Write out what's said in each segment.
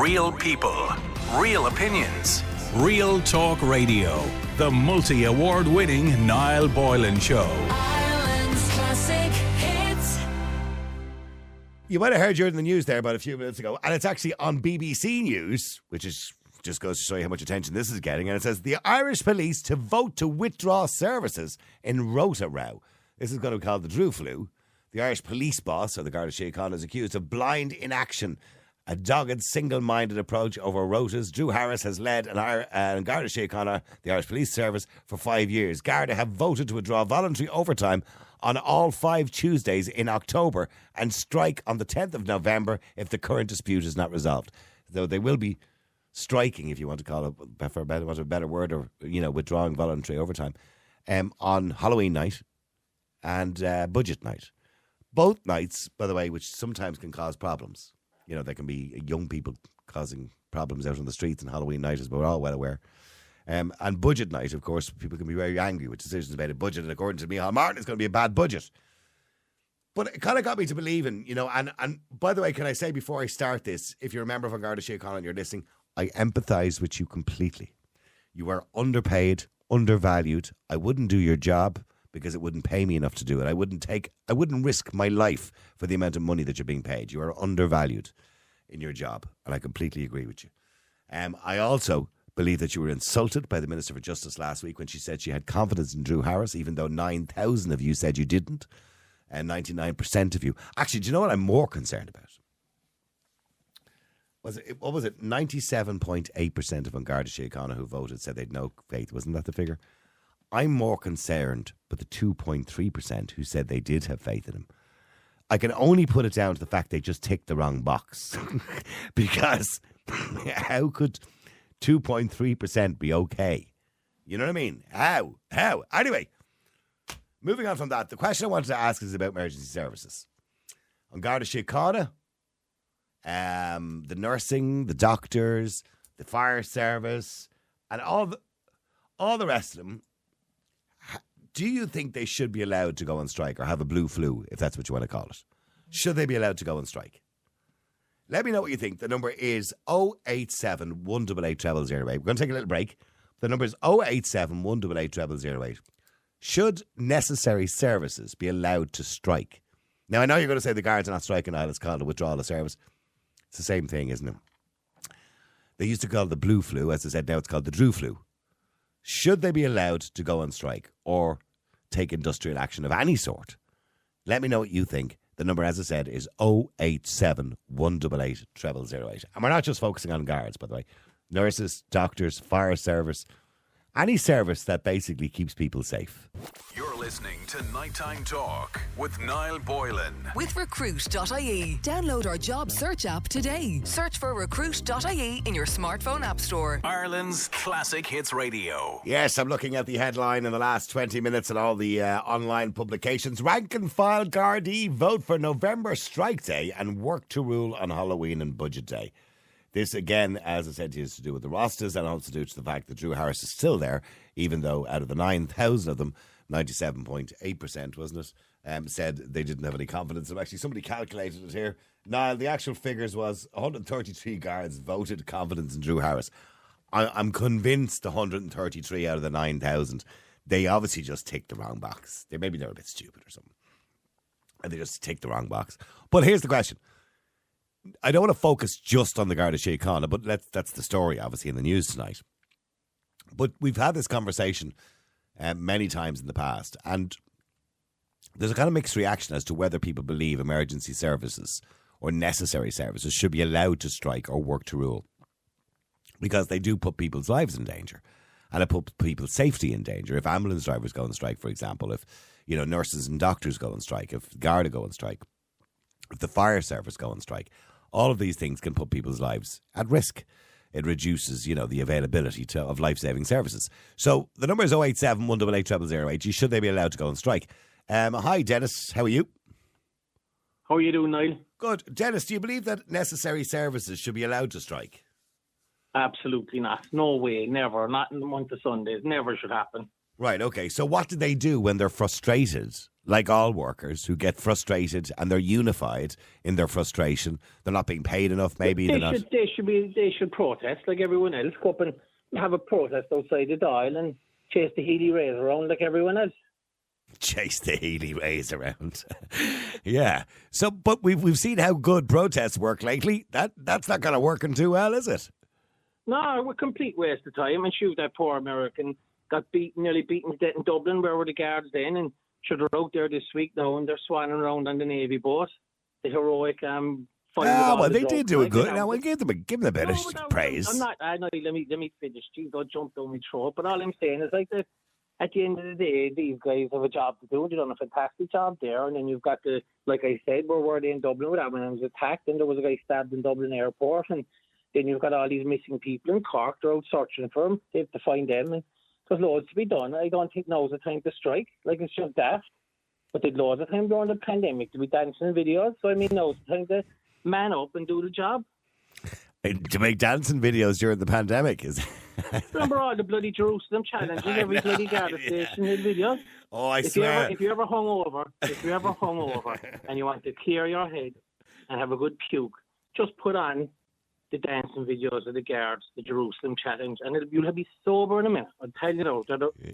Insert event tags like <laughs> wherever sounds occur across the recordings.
Real people, real opinions, real talk radio. The multi award winning Niall Boylan Show. Ireland's classic hits. You might have heard during the news there about a few minutes ago, and it's actually on BBC News, which is just goes to show you how much attention this is getting. And it says the Irish police to vote to withdraw services in Rota Row. This is going to be called the Drew Flu. The Irish police boss, or the Garda Síochána, is accused of blind inaction, a dogged, single-minded approach over rotas. Drew Harris has led an, Ir- uh, Garda Síochána, the Irish Police Service, for five years. Garda have voted to withdraw voluntary overtime on all five Tuesdays in October and strike on the 10th of November if the current dispute is not resolved. Though they will be striking, if you want to call it, for a better, a better word, or you know, withdrawing voluntary overtime, um, on Halloween night and uh, budget night. Both nights, by the way, which sometimes can cause problems. You know, there can be young people causing problems out on the streets on Halloween night, as we're all well aware. Um, and budget night, of course, people can be very angry with decisions about a budget. And according to Micheál Martin, it's going to be a bad budget. But it kind of got me to believing, you know, and, and by the way, can I say before I start this, if you're a member of Garda Síochána and you're listening, I empathise with you completely. You are underpaid, undervalued. I wouldn't do your job because it wouldn't pay me enough to do it. I wouldn't take, I wouldn't risk my life for the amount of money that you're being paid. You are undervalued in your job, and I completely agree with you. Um, I also believe that you were insulted by the Minister for Justice last week when she said she had confidence in Drew Harris, even though 9,000 of you said you didn't, and 99% of you. Actually, do you know what I'm more concerned about? Was it, what was it? 97.8% of Garda Síochána who voted said they'd no faith. Wasn't that the figure? I'm more concerned with the 2.3% who said they did have faith in him. I can only put it down to the fact they just ticked the wrong box. <laughs> because how could 2.3% be okay? You know what I mean? How? How? Anyway, moving on from that, the question I wanted to ask is about emergency services. On Garda Síochána, um, the nursing, the doctors, the fire service, and all the, all the rest of them. Do you think they should be allowed to go on strike or have a blue flu, if that's what you want to call it? Should they be allowed to go on strike? Let me know what you think. The number is 087 188 0008. We're going to take a little break. The number is 087 188 0008. Should necessary services be allowed to strike? Now, I know you're going to say the guards are not striking, Isle. It's called a withdrawal of service. It's the same thing, isn't it? They used to call it the blue flu. As I said, now it's called the Drew flu. Should they be allowed to go on strike or take industrial action of any sort? Let me know what you think. The number, as I said, is 087 188 0008. And we're not just focusing on guards, by the way. Nurses, doctors, fire service, any service that basically keeps people safe. You're listening to Nighttime Talk with Niall Boylan. With Recruit.ie. Download our job search app today. Search for Recruit.ie in your smartphone app store. Ireland's classic hits radio. Yes, I'm looking at the headline in the last 20 minutes and all the uh, online publications. Rank and file Gardaí vote for November strike day and work to rule on Halloween and budget day. This, again, as I said, is to do with the rosters and also due to the fact that Drew Harris is still there, even though out of the 9,000 of them, 97.8%, wasn't it, um, said they didn't have any confidence. And actually, somebody calculated it here. Now, the actual figures was 133 guards voted confidence in Drew Harris. I, I'm convinced 133 out of the 9,000, they obviously just ticked the wrong box. They maybe they're a bit stupid or something, and they just ticked the wrong box. But here's the question: I don't want to focus just on the Garda Síochána, but that's that's the story, obviously, in the news tonight. But we've had this conversation uh, many times in the past, and there's a kind of mixed reaction as to whether people believe emergency services or necessary services should be allowed to strike or work to rule because they do put people's lives in danger and it put people's safety in danger. If ambulance drivers go on strike, for example, if you know nurses and doctors go on strike, if Garda go on strike, if the fire service go on strike, all of these things can put people's lives at risk. It reduces, you know, the availability to, of life saving services. So the number is 087 188 0008. Should they be allowed to go on strike? Um, hi, Dennis. How are you? How are you doing, Niall? Good. Dennis, do you believe that necessary services should be allowed to strike? Absolutely not. No way. Never. Not in the month of Sundays. Never should happen. Right, okay. So what do they do when they're frustrated like all workers, who get frustrated and they're unified in their frustration. They're not being paid enough, maybe they should they should be they should protest like everyone else. Go up and have a protest outside the Dáil and chase the Healy-Raes around like everyone else. <laughs> chase the Healy-Raes around. <laughs> yeah. So, but we've we've seen how good protests work lately. That that's not going to work in too well, is it? No, we're complete waste of time. And shoot, that poor American got beaten, nearly beaten to death in Dublin. Where were the guards then? And should they're out there this week now, and they're swanning around on the navy boat. The heroic um. Ah, all well, they did do it good. Now, we'll give them a, give them a bit No, of praise. I'm not. I know. Let me let me finish. Jeez, don't jump down my throat. But all I'm saying is like that. At the end of the day, these guys have a job to do. They've done a fantastic job there. And then you've got the, like I said, where were they in Dublin with that when it was attacked? And there was a guy stabbed in Dublin airport. And then you've got all these missing people in Cork. They're out searching for them. They have to find them. And there's loads to be done. I don't think now's the time to strike. Like it's just daft. But there's loads of time during the pandemic to be dancing videos. So I mean, now's the time to man up and do the job. And to make dancing videos during the pandemic is. <laughs> Remember all the bloody Jerusalem challenges, every know, bloody guard yeah. station did videos. oh, I If you swear. ever if you ever hung over, if you ever hung over <laughs> and you want to clear your head and have a good puke, just put on the dancing videos of the guards, the Jerusalem challenge, and it'll, you'll be sober in a minute. I'll tell you now.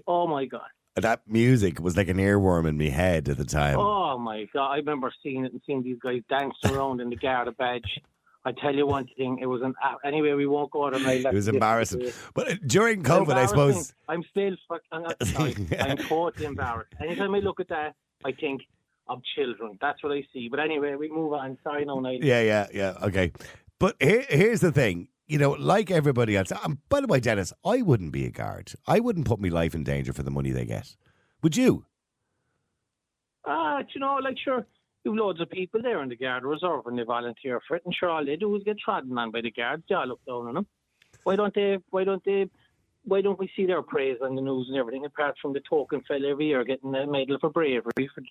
Oh my god. that music was like an earworm in my head at the time. Oh my god. I remember seeing it and seeing these guys dancing around in the Garda badge. I tell you one thing, it was an anyway. We won't go on. it was embarrassing. But uh, during COVID, I suppose. I'm still fuck- I'm, not, sorry, <laughs> I'm totally embarrassed. Anytime I look at that, I think of children. That's what I see. But anyway, we move on. Sorry, no, Niall. Yeah, yeah, yeah. Okay. But here, here's the thing. You know, like everybody else. Um, by the way, Dennis, I wouldn't be a guard. I wouldn't put my life in danger for the money they get. Would you? Ah, do you know, like sure, you've loads of people there in the Guard Reserve and they volunteer for it, and sure, all they do is get trodden on by the guards. They all look down on them. Why don't they? Why don't they? Why don't we see their praise on the news and everything? Apart from the token fella every year getting a medal for bravery for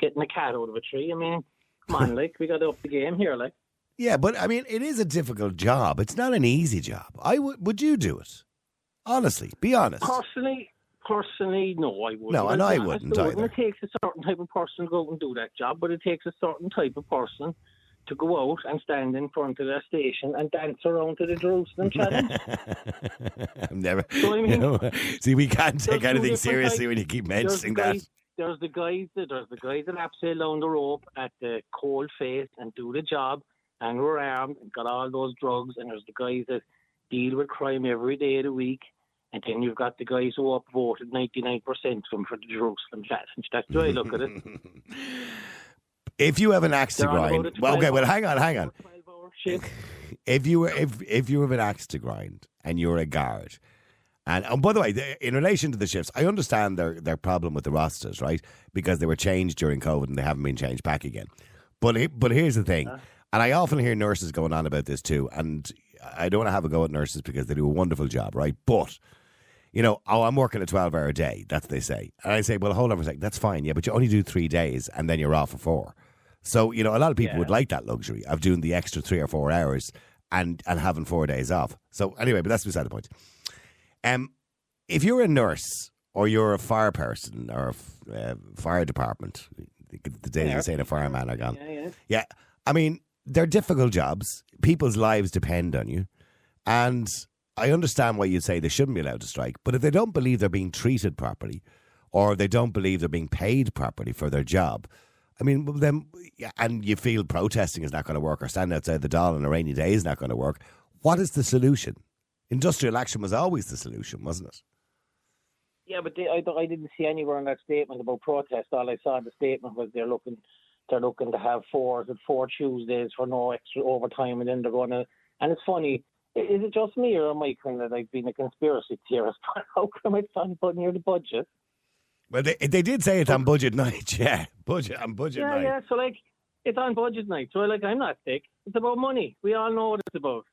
getting a cat out of a tree. I mean, come on, <laughs> like we got to up the game here, like. Yeah, but I mean, it is a difficult job. It's not an easy job. I would. Would you do it? Honestly, be honest. Personally, personally, no, I wouldn't. No, and I'll I wouldn't I either. It takes a certain type of person to go out and do that job, but it takes a certain type of person to go out and stand in front of their station and dance around to the Jerusalem challenge. <laughs> I'm never. So, I mean- you know, see, we can't take anything seriously types. when you keep the mentioning that. there's the guys that there's the guys that abseil down the rope at the cold face and do the job and we're armed and got all those drugs and there's the guys that deal with crime every day of the week. And then you've got the guys who upvoted 99% of them for the Jerusalem challenge. That's the way I look at it. <laughs> If you have an axe to grind, well, okay, well, hang on, hang on. <laughs> If you were, if if you have an axe to grind and you're a guard, and, and by the way, in relation to the shifts, I understand their their problem with the rosters, right? Because they were changed during COVID and they haven't been changed back again. But but here's the thing, uh-huh. And I often hear nurses going on about this too, and I don't want to have a go at nurses because they do a wonderful job, right? But you know, oh, I'm working a 12 hour day. That's what they say. And I say, well, hold on for a second. That's fine. Yeah, but you only do three days and then you're off for four. So, you know, a lot of people would like that luxury of doing the extra three or four hours and, and having four days off. So, anyway, but that's beside the point. Um, if you're a nurse or you're a fire person or a uh, fire department, the days of saying a fireman are gone. Yeah, yeah. Yeah, I mean, they're difficult jobs. People's lives depend on you. And I understand why you'd say they shouldn't be allowed to strike. But if they don't believe they're being treated properly or they don't believe they're being paid properly for their job, I mean, then, and you feel protesting is not going to work or standing outside the Dáil on a rainy day is not going to work, what is the solution? Industrial action was always the solution, wasn't it? Yeah, but they, I, I didn't see anywhere in that statement about protest. All I saw in the statement was they're looking they're looking to have fours and four Tuesdays for no extra overtime, and then they're going to. And it's funny, is it just me or am I kind of like being a conspiracy theorist? <laughs> How come it's on but near the budget? Well, they, they did say it on budget night, <laughs> yeah. Budget on budget yeah, night. yeah. So like, it's on budget night. So like, I'm not sick. It's about money. We all know what it's about.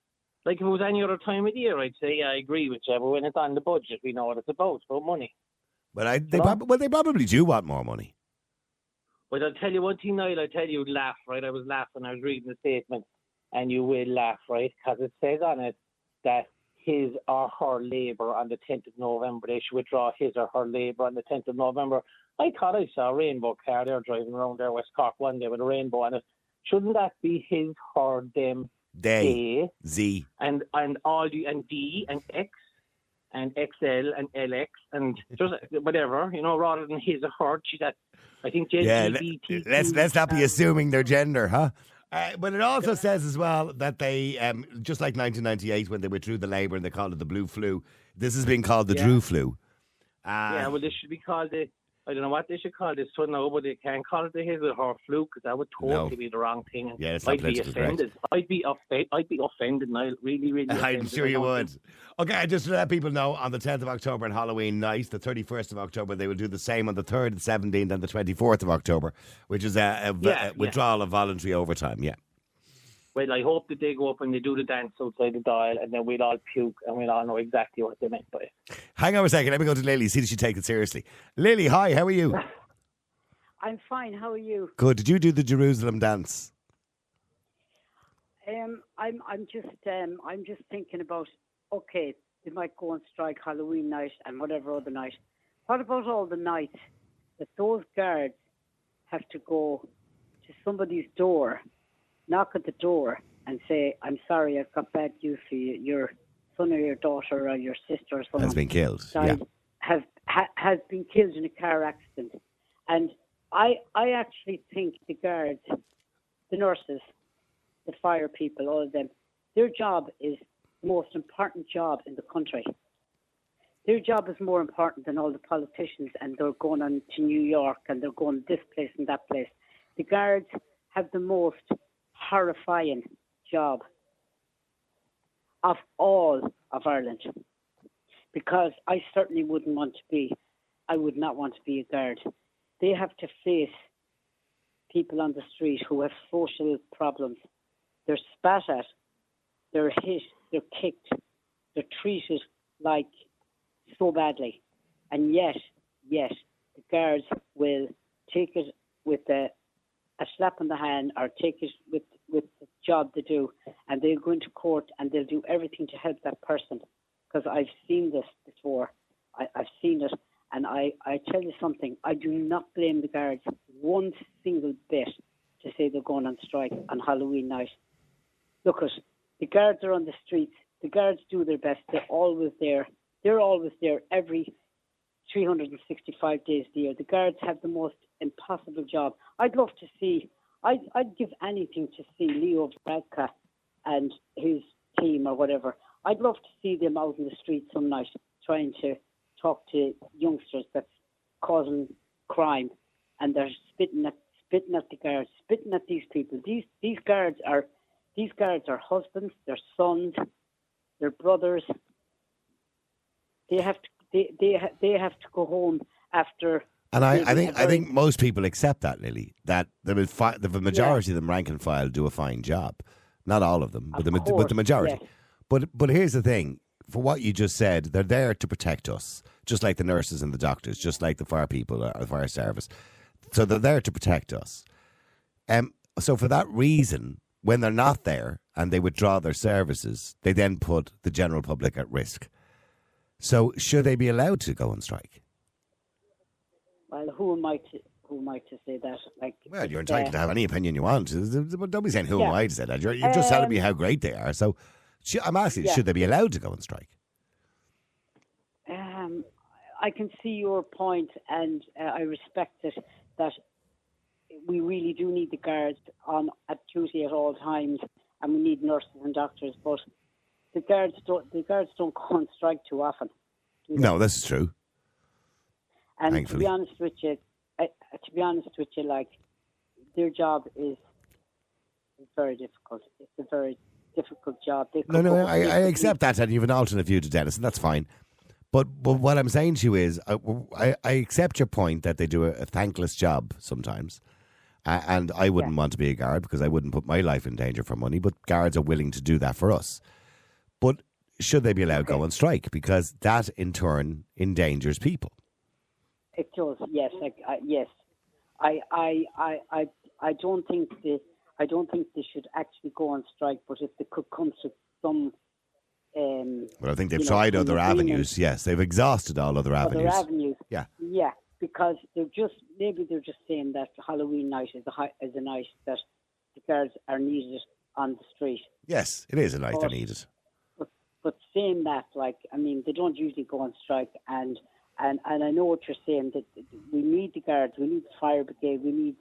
Like if it was any other time of the year, I'd say yeah, I agree with you. But when it's on the budget, we know what it's about. It's about money. But I, they prob- well, they probably do want more money. But I'll tell you one thing, Niall. I'll tell you, laugh, right? I was laughing. I was reading the statement, and you will laugh, right? Because it says on it that his or her labour on the 10th of November, they should withdraw his or her labour on the 10th of November. I thought I saw a rainbow car there driving around there West Cork one day with a rainbow on it. Shouldn't that be his, her, them, They, A, Z. and and all the and D and X and XL and LX and just whatever, you know, rather than his or her. She's at, I think Yeah, let, LGBT. let's let's not be um, assuming their gender, huh? Uh, but it also says as well that they, um, just like 1998 when they withdrew the Labour and they called it the blue flu, this has been called the Yeah. Drew flu. Uh, Yeah, well, this should be called the. I don't know what they should call this one now, but they can't call it the or her flu because that would totally No. be the wrong thing. And Yeah, I'd be correct. offended. I'd be offended. I'd be offended, Niall. Really, really. <laughs> I'm sure you would. think- Okay, just to let people know, on the 10th of October and Halloween night, the 31st of October, they will do the same on the 3rd and 17th and the 24th of October, which is a, a, a Yeah, withdrawal of voluntary overtime. Yeah. Well, I hope that they go up and they do the dance outside the Dáil, and then we'll all puke and we'll all know exactly what they meant by it. Hang on a second. Let me go to Lily, see if she takes it seriously. Lily, hi, how are you? <laughs> I'm fine. How are you? Good. Did you do the Jerusalem dance? Um, I'm I'm just um, I'm just thinking about okay, they might go on strike Halloween night and whatever other night. What about all the nights that those guards have to go to somebody's door, knock at the door, and say, "I'm sorry, I've got bad news for you. Your son or your daughter or your sister or someone Has been killed. Yeah. died, have ha, has been killed in a car accident. And I I actually think the guards, the nurses, the fire people, all of them, their job is the most important job in the country. Their job is more important than all the politicians, and they're going on to New York and they're going this place and that place. The guards have the most horrifying job of all of Ireland because I certainly wouldn't want to be, I would not want to be a guard. They have to face people on the street who have social problems. They're spat at, they're hit, they're kicked, they're treated like so badly. And yet, yet, the guards will take it with a, a slap on the hand or take it with, with the job they do and they'll go into court and they'll do everything to help that person because I've seen this before. I, I've seen it, and I, I tell you something. I do not blame the guards one single bit to say they're going on strike on Halloween night. Look at the guards are on the streets. The guards do their best. They're always there. They're always there every 365 days a year. The guards have the most impossible job. I'd love to see. I'd, I'd give anything to see Leo Varadkar and his team or whatever. I'd love to see them out in the street some night trying to talk to youngsters that's causing crime and they're spitting at spitting at the guards, spitting at these people. These these guards are these guards are husbands, their sons, their brothers. They have to they they, they have to go home after And I, I think I think most people accept that, Lily, that the, fi- the majority of them rank and file do a fine job. Not all of them, but Of the, ma- but the majority. yes. But but here's the thing: for what you just said, they're there to protect us, just like the nurses and the doctors, just like the fire people or the fire service. So they're there to protect us. Um, so for that reason, when they're not there and they withdraw their services, they then put the general public at risk. So should they be allowed to go on strike? Well who am I to who am I to say that? Like Well, you're entitled uh, to have any opinion you want. But Don't be saying who am I to say that. You're, you're just telling me Um, how great they are. So sh- I'm asking, yeah. should they be allowed to go on strike? Um, I can see your point, and uh, I respect it that we really do need the guards on at duty at all times, and we need nurses and doctors. But the guards don't the guards don't go on strike too often. No, this is true. And to be honest with you, I, to be honest with you, like their job is very difficult. It's a very difficult job. They No, no, I, I accept that, and you have an alternate view to Dennis, and that's fine. But but what I'm saying to you is, I, I, I accept your point that they do a, a thankless job sometimes, uh, and I wouldn't want to be a guard because I wouldn't put my life in danger for money. But guards are willing to do that for us. But should they be allowed to go on strike because that in turn endangers people? It does, yes, I, I, yes. I, I, I, I, I don't think they, I don't think they should actually go on strike. But if they could come to some, um, Well, I think they've you know, tried other avenues. Yes, they've exhausted all other avenues. Other avenues. Yeah. Yeah, because they're just maybe they're just saying that Halloween night is a is a night that the guards are needed on the street. Yes, it is a night they're But- needed. But but saying that, like I mean, they don't usually go on strike, and and and I know what you're saying that we need the guards, we need the fire brigade, we need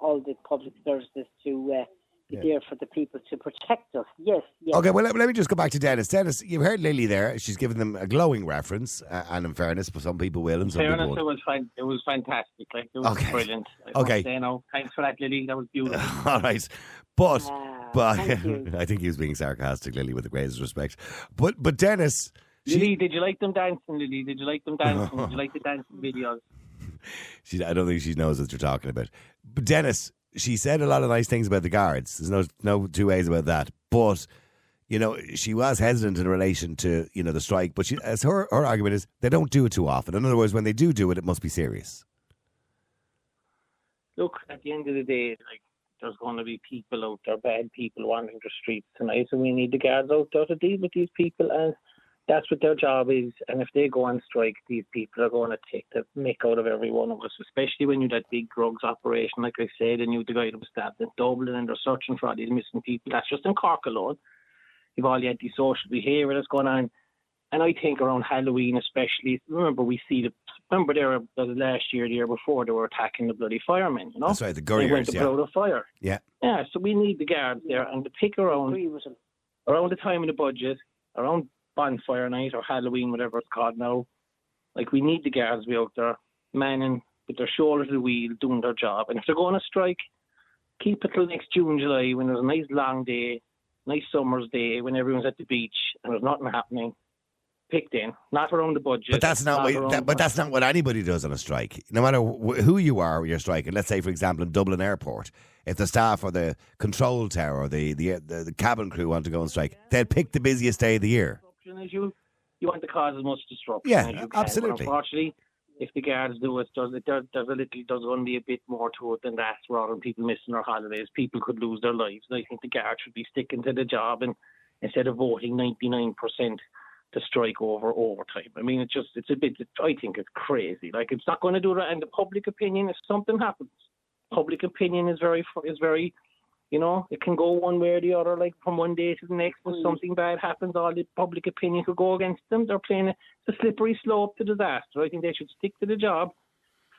all the public services to uh, be there for the people to protect us. Yes, yes. Okay, well, let, let me just go back to Dennis. Dennis, you've heard Lily there. She's given them a glowing reference, uh, and in fairness, but some people will and some fairness, people it won't. was fan- it was fantastic. Like it was Okay. brilliant. I Okay. say, no, thanks for that, Lily. That was beautiful. <laughs> All right, but Ah, but. <laughs> I think he was being sarcastic, Lily, with the greatest respect. But but Dennis, she, Lily, did you like them dancing, Lily? Did you like them dancing? did you <laughs> like the dancing videos? she I don't think she knows what you're talking about. But Dennis, she said a lot of nice things about the guards. There's no no two ways about that. But you know, she was hesitant in relation to you know the strike. But she, as her her argument is, they don't do it too often. In other words, when they do do it, it must be serious. Look, at the end of the day, like there's going to be people out there, bad people wandering the streets tonight, and we need the guards out there to deal with these people, and that's what their job is. And if they go on strike, these people are going to take the mick out of every one of us, especially when you that big drugs operation, like I said, and you the guy that was stabbed in Dublin, and they're searching for all these missing people. That's just in Cork alone. You've all the antisocial behaviour that's going on. And I think around Halloween, especially, remember we see the remember there the last year, the year before, they were attacking the bloody firemen. You know, That's right, the they went to yeah. put out a fire. Yeah. Yeah, so we need the guards there and to pick around agree with them. around the time of the budget, around bonfire night or Halloween, whatever it's called now. Like we need the guards to be out there, manning with their shoulders to the wheel, doing their job. And if they're going to strike, keep it till next June, July, when there's a nice long day, nice summer's day, when everyone's at the beach and there's nothing happening. Pick in, not around the budget. But that's not what. That, but that's not what anybody does on a strike. No matter wh- who you are, when you're striking. Let's say, for example, in Dublin Airport, if the staff or the control tower or the the, the, the cabin crew want to go on strike, they'll pick the busiest day of the year. Disruption as you you want to cause as much disruption Yeah, as you can. absolutely. But unfortunately, if the guards do it, there's, there, there's a little, there's going to be a bit more to it than that. Rather than people missing their holidays, people could lose their lives. And I think the guards should be sticking to the job and instead of voting 99% to strike over overtime. I mean, it's just it's a bit. I think it's crazy. Like it's not going to do that. And the public opinion, if something happens, public opinion is very is very you know, it can go one way or the other, like from one day to the next. When mm. something bad happens, all the public opinion could go against them. They're playing a, it's a slippery slope to disaster. I think they should stick to the job,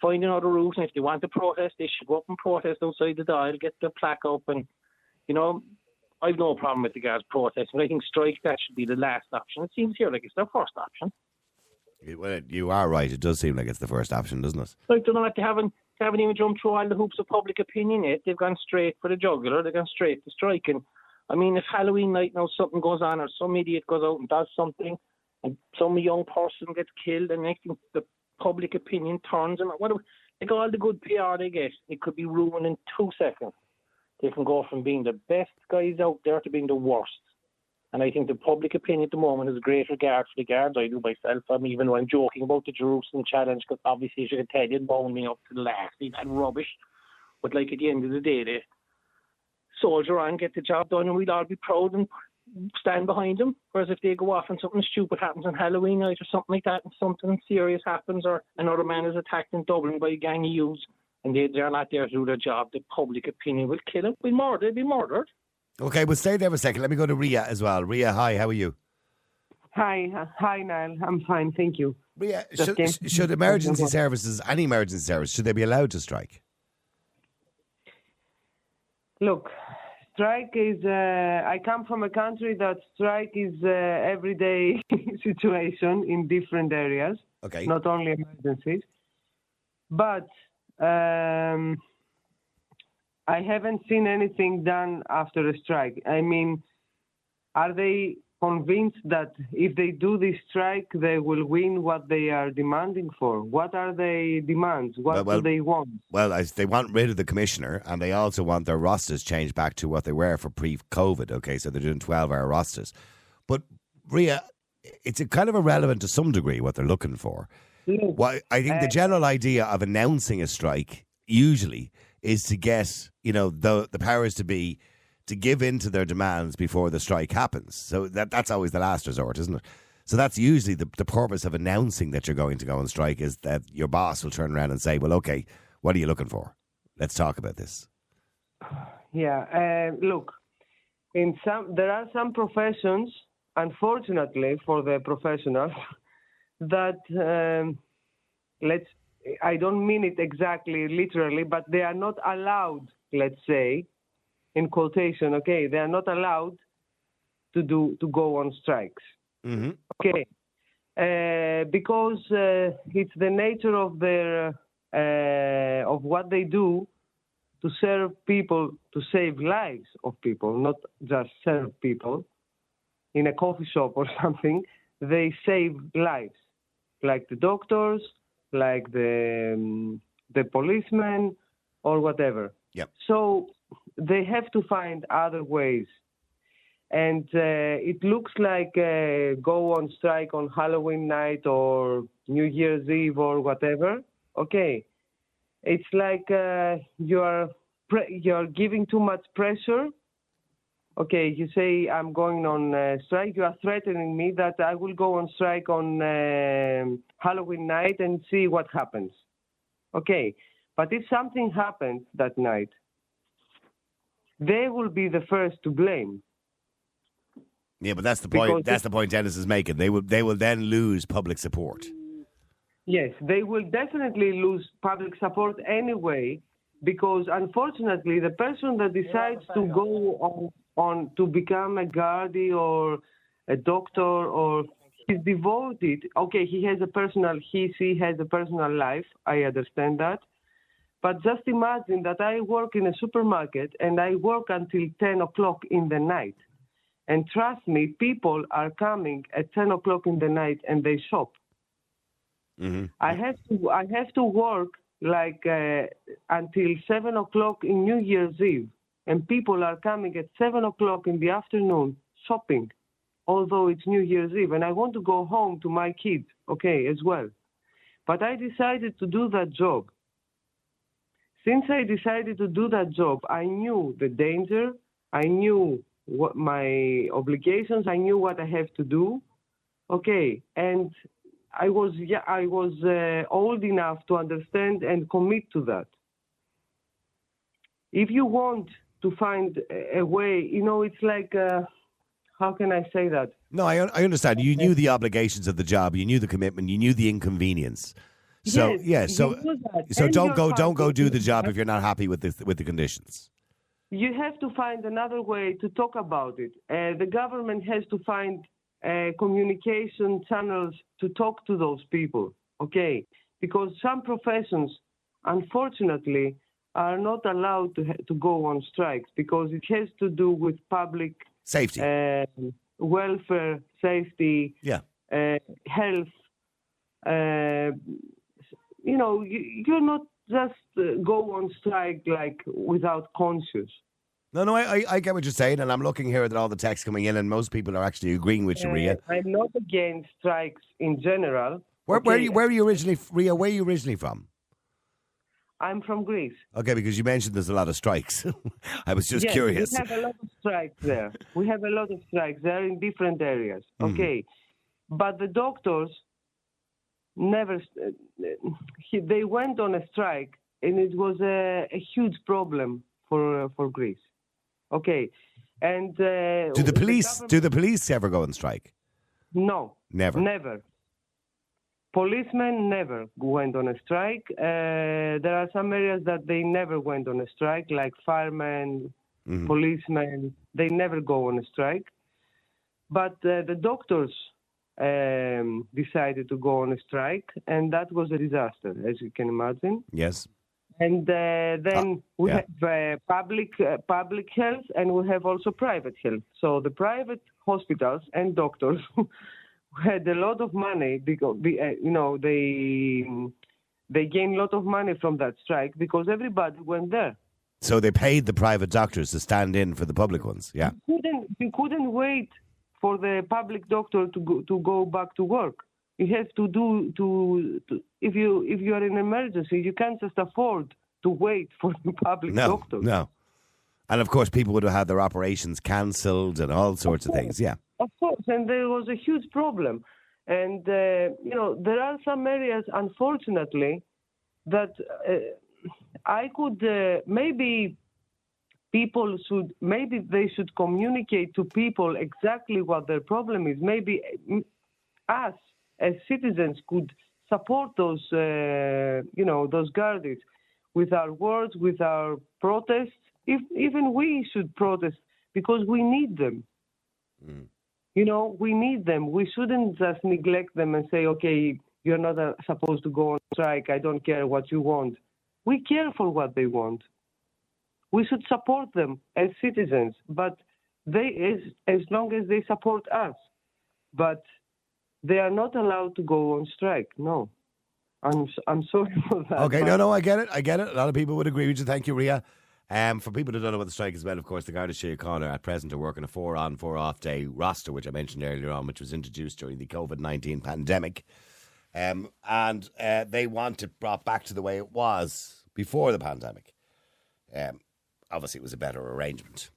find another route, and if they want to protest, they should go up and protest outside the Dáil, get the plaque up, and you know, I've no problem with the guys protesting. But I think strike that should be the last option. It seems here like it's their first option. Well, you are right. It does seem like it's the first option, doesn't it? Like they're not they haven't they haven't even jumped through all the hoops of public opinion yet. They've gone straight for the jugular. They've gone straight to striking. I mean, if Halloween night now something goes on or some idiot goes out and does something, and some young person gets killed, and next thing the public opinion turns, and what do- like all the good PR they get, it could be ruined in two seconds. They can go from being the best guys out there to being the worst. And I think the public opinion at the moment is great regard for the guards. I do myself. I'm even I'm joking about the Jerusalem challenge because obviously, as you can tell, it wound me up to the last. Had rubbish. But like at the end of the day, they soldier on, get the job done, and we'd all be proud and stand behind them. Whereas if they go off and something stupid happens on Halloween night or something like that, and something serious happens, or another man is attacked in Dublin by a gang of youths, and they, they're not there to do their job, the public opinion will kill them. We'll murder, they'll be murdered. Okay, well, stay there for a second. Let me go to Ria as well. Ria, hi, how are you? Hi, uh, hi, Niall. I'm fine, thank you. Ria, should, should emergency <laughs> services, any emergency service, should they be allowed to strike? Look, strike is. Uh, I come from a country that strike is uh, everyday <laughs> situation in different areas, Okay. not only emergencies. But um, I haven't seen anything done after a strike. I mean, are they convinced that if they do this strike, they will win what they are demanding for? What are their demands? What Well, well, do they want? Well, they want rid of the commissioner, and they also want their rosters changed back to what they were for pre-COVID. Okay, so they're doing twelve-hour rosters. But Ria, it's a kind of irrelevant to some degree what they're looking for. Look, Well, I think the Uh, general idea of announcing a strike usually is to get you know the the powers to be to give in to their demands before the strike happens. So that that's always the last resort, isn't it? So that's usually the, the purpose of announcing that you're going to go on strike is that your boss will turn around and say, well, okay, what are you looking for? Let's talk about this. Yeah, uh, look, in some there are some professions, unfortunately for the professionals, <laughs> that um, let's. I don't mean it exactly literally, but they are not allowed. Let's say, in quotation, okay, they are not allowed to do to go on strikes. Mm-hmm. Okay, uh, because uh, it's the nature of their uh, of what they do to serve people, to save lives of people, not just serve people. In a coffee shop or <laughs> something, they save lives, like the doctors, like the um, the policemen, or whatever. Yep. So they have to find other ways. And uh, it looks like uh, go on strike on Halloween night or New Year's Eve or whatever. Okay, it's like uh, you're pre- you're giving too much pressure. Okay, you say I'm going on uh, strike. You are threatening me that I will go on strike on um Halloween night and see what happens. Okay, but if something happens that night, they will be the first to blame. Yeah, but that's the Because point. That's the point Dennis is making. They will they will then lose public support. Yes, they will definitely lose public support anyway, because unfortunately, the person that decides to go on, on to become a guardi or a doctor or he's devoted. Okay, he has a personal, he she has a personal life. I understand that, but just imagine that I work in a supermarket and I work until ten o'clock in the night, and trust me, people are coming at ten o'clock in the night and they shop. Mm-hmm. I have to I have to work like uh, until seven o'clock in New Year's Eve, and people are coming at seven o'clock in the afternoon shopping, although it's New Year's Eve, and I want to go home to my kids, okay, as well. But I decided to do that job. Since I decided to do that job, I knew the danger, I knew what my obligations, I knew what I have to do, okay, and I was yeah, I was uh, old enough to understand and commit to that. If you want to find a, way, you know, it's like uh, how can I say that? No, I, I understand. You knew the obligations of the job. You knew the commitment. You knew the inconvenience. So Yes, yeah, so so And don't go don't go do the job if you're not happy with the with the conditions. You have to find another way to talk about it. Uh, the government has to find uh, communication channels to talk to those people, okay? Because some professions, unfortunately, are not allowed to ha- to go on strikes because it has to do with public Safety. uh, welfare, safety, yeah. uh, health. Uh, you know, you, you're not just uh, go on strike like without conscience. No, no, I, I get what you're saying, and I'm looking here at all the texts coming in, and most people are actually agreeing with you, Ria. Uh, I'm not against strikes in general. Where, where are you where are you originally, Ria? Where are you originally from? I'm from Greece. Okay, because you mentioned there's a lot of strikes. <laughs> I was just yes, curious. We have a lot of strikes there. we have a lot of strikes there in different areas. Mm-hmm. Okay, but the doctors never. He, they went on a strike, and it was a, a huge problem for uh, for Greece. Okay, and uh, do the police government- do the police ever go on strike? No, Never. Never. Policemen never went on a strike. Uh, there are some areas that they never went on a strike, like firemen, Mhm. policemen. They never go on a strike. But uh, the doctors um, decided to go on a strike, and that was a disaster, as you can imagine. Yes. And uh, then we yeah. have uh, public uh, public health, and we have also private health. So the private hospitals and doctors <laughs> had a lot of money because be- uh, you know they they gained a lot of money from that strike because everybody went there. So they paid the private doctors to stand in for the public ones. Yeah. couldn't you couldn't wait for the public doctor to go to go back to work. You have to do to, to if you if you are in emergency, you can't just afford to wait for the public No. doctor. No. And of course, people would have had their operations cancelled and all sorts of things. Yeah. Of course, and there was a huge problem. And, uh, you know, there are some areas, unfortunately, that uh, I could uh, maybe people should, maybe they should communicate to people exactly what their problem is. Maybe mm, us as citizens could support those, uh, you know, those guardians with our words, with our protests. If even we should protest because we need them. You know, we need them. We shouldn't just neglect them and say, okay, you're not uh, supposed to go on strike. I don't care what you want. We care for what they want. We should support them as citizens, but they, as, as long as they support us. But they are not allowed to go on strike. No. I'm, I'm sorry <laughs> for that. Okay, no, no, I get it. I get it. A lot of people would agree with you. Thank you, Ria. Um, for people who don't know what the strike is about, of course, the Garda Síochána at present are working a four on, four off day roster, which I mentioned earlier on, which was introduced during the COVID 19 pandemic. Um, and uh, they want it brought back to the way it was before the pandemic. Um, obviously, it was a better arrangement.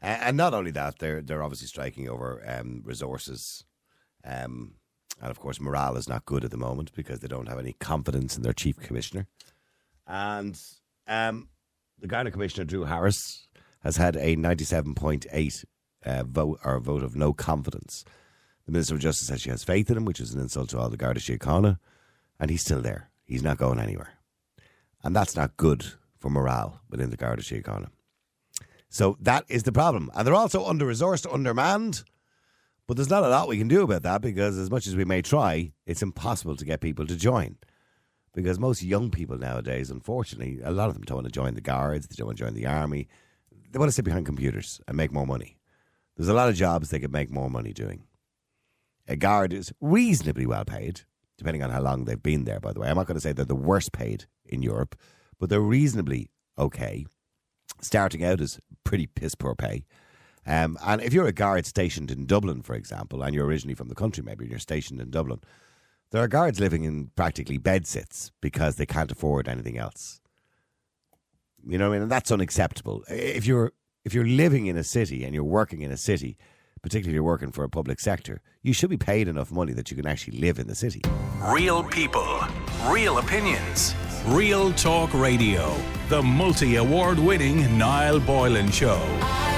Uh, and not only that, they're, they're obviously striking over um, resources. Um, and of course, morale is not good at the moment because they don't have any confidence in their chief commissioner. And um, the Garda Commissioner, Drew Harris, has had a 97.8 uh, vote or vote of no confidence. The Minister of Justice says she has faith in him, which is an insult to all the Garda Síochána, and he's still there. He's not going anywhere. And that's not good for morale within the Garda Síochána. So that is the problem. And they're also under resourced, undermanned. But there's not a lot we can do about that because, as much as we may try, it's impossible to get people to join. Because most young people nowadays, unfortunately, a lot of them don't want to join the guards, they don't want to join the army. They want to sit behind computers and make more money. There's a lot of jobs they could make more money doing. A guard is reasonably well paid, depending on how long they've been there, by the way. I'm not going to say they're the worst paid in Europe, but they're reasonably okay. Starting out is pretty piss poor pay. Um, and if you're a guard stationed in Dublin, for example, and you're originally from the country, maybe you're stationed in Dublin, there are guards living in practically bed sits because they can't afford anything else. You know what I mean? And that's unacceptable. If you're if you're living in a city and you're working in a city, particularly if you're working for a public sector, you should be paid enough money that you can actually live in the city. Real people, real opinions, real talk radio. The multi award winning Niall Boylan Show.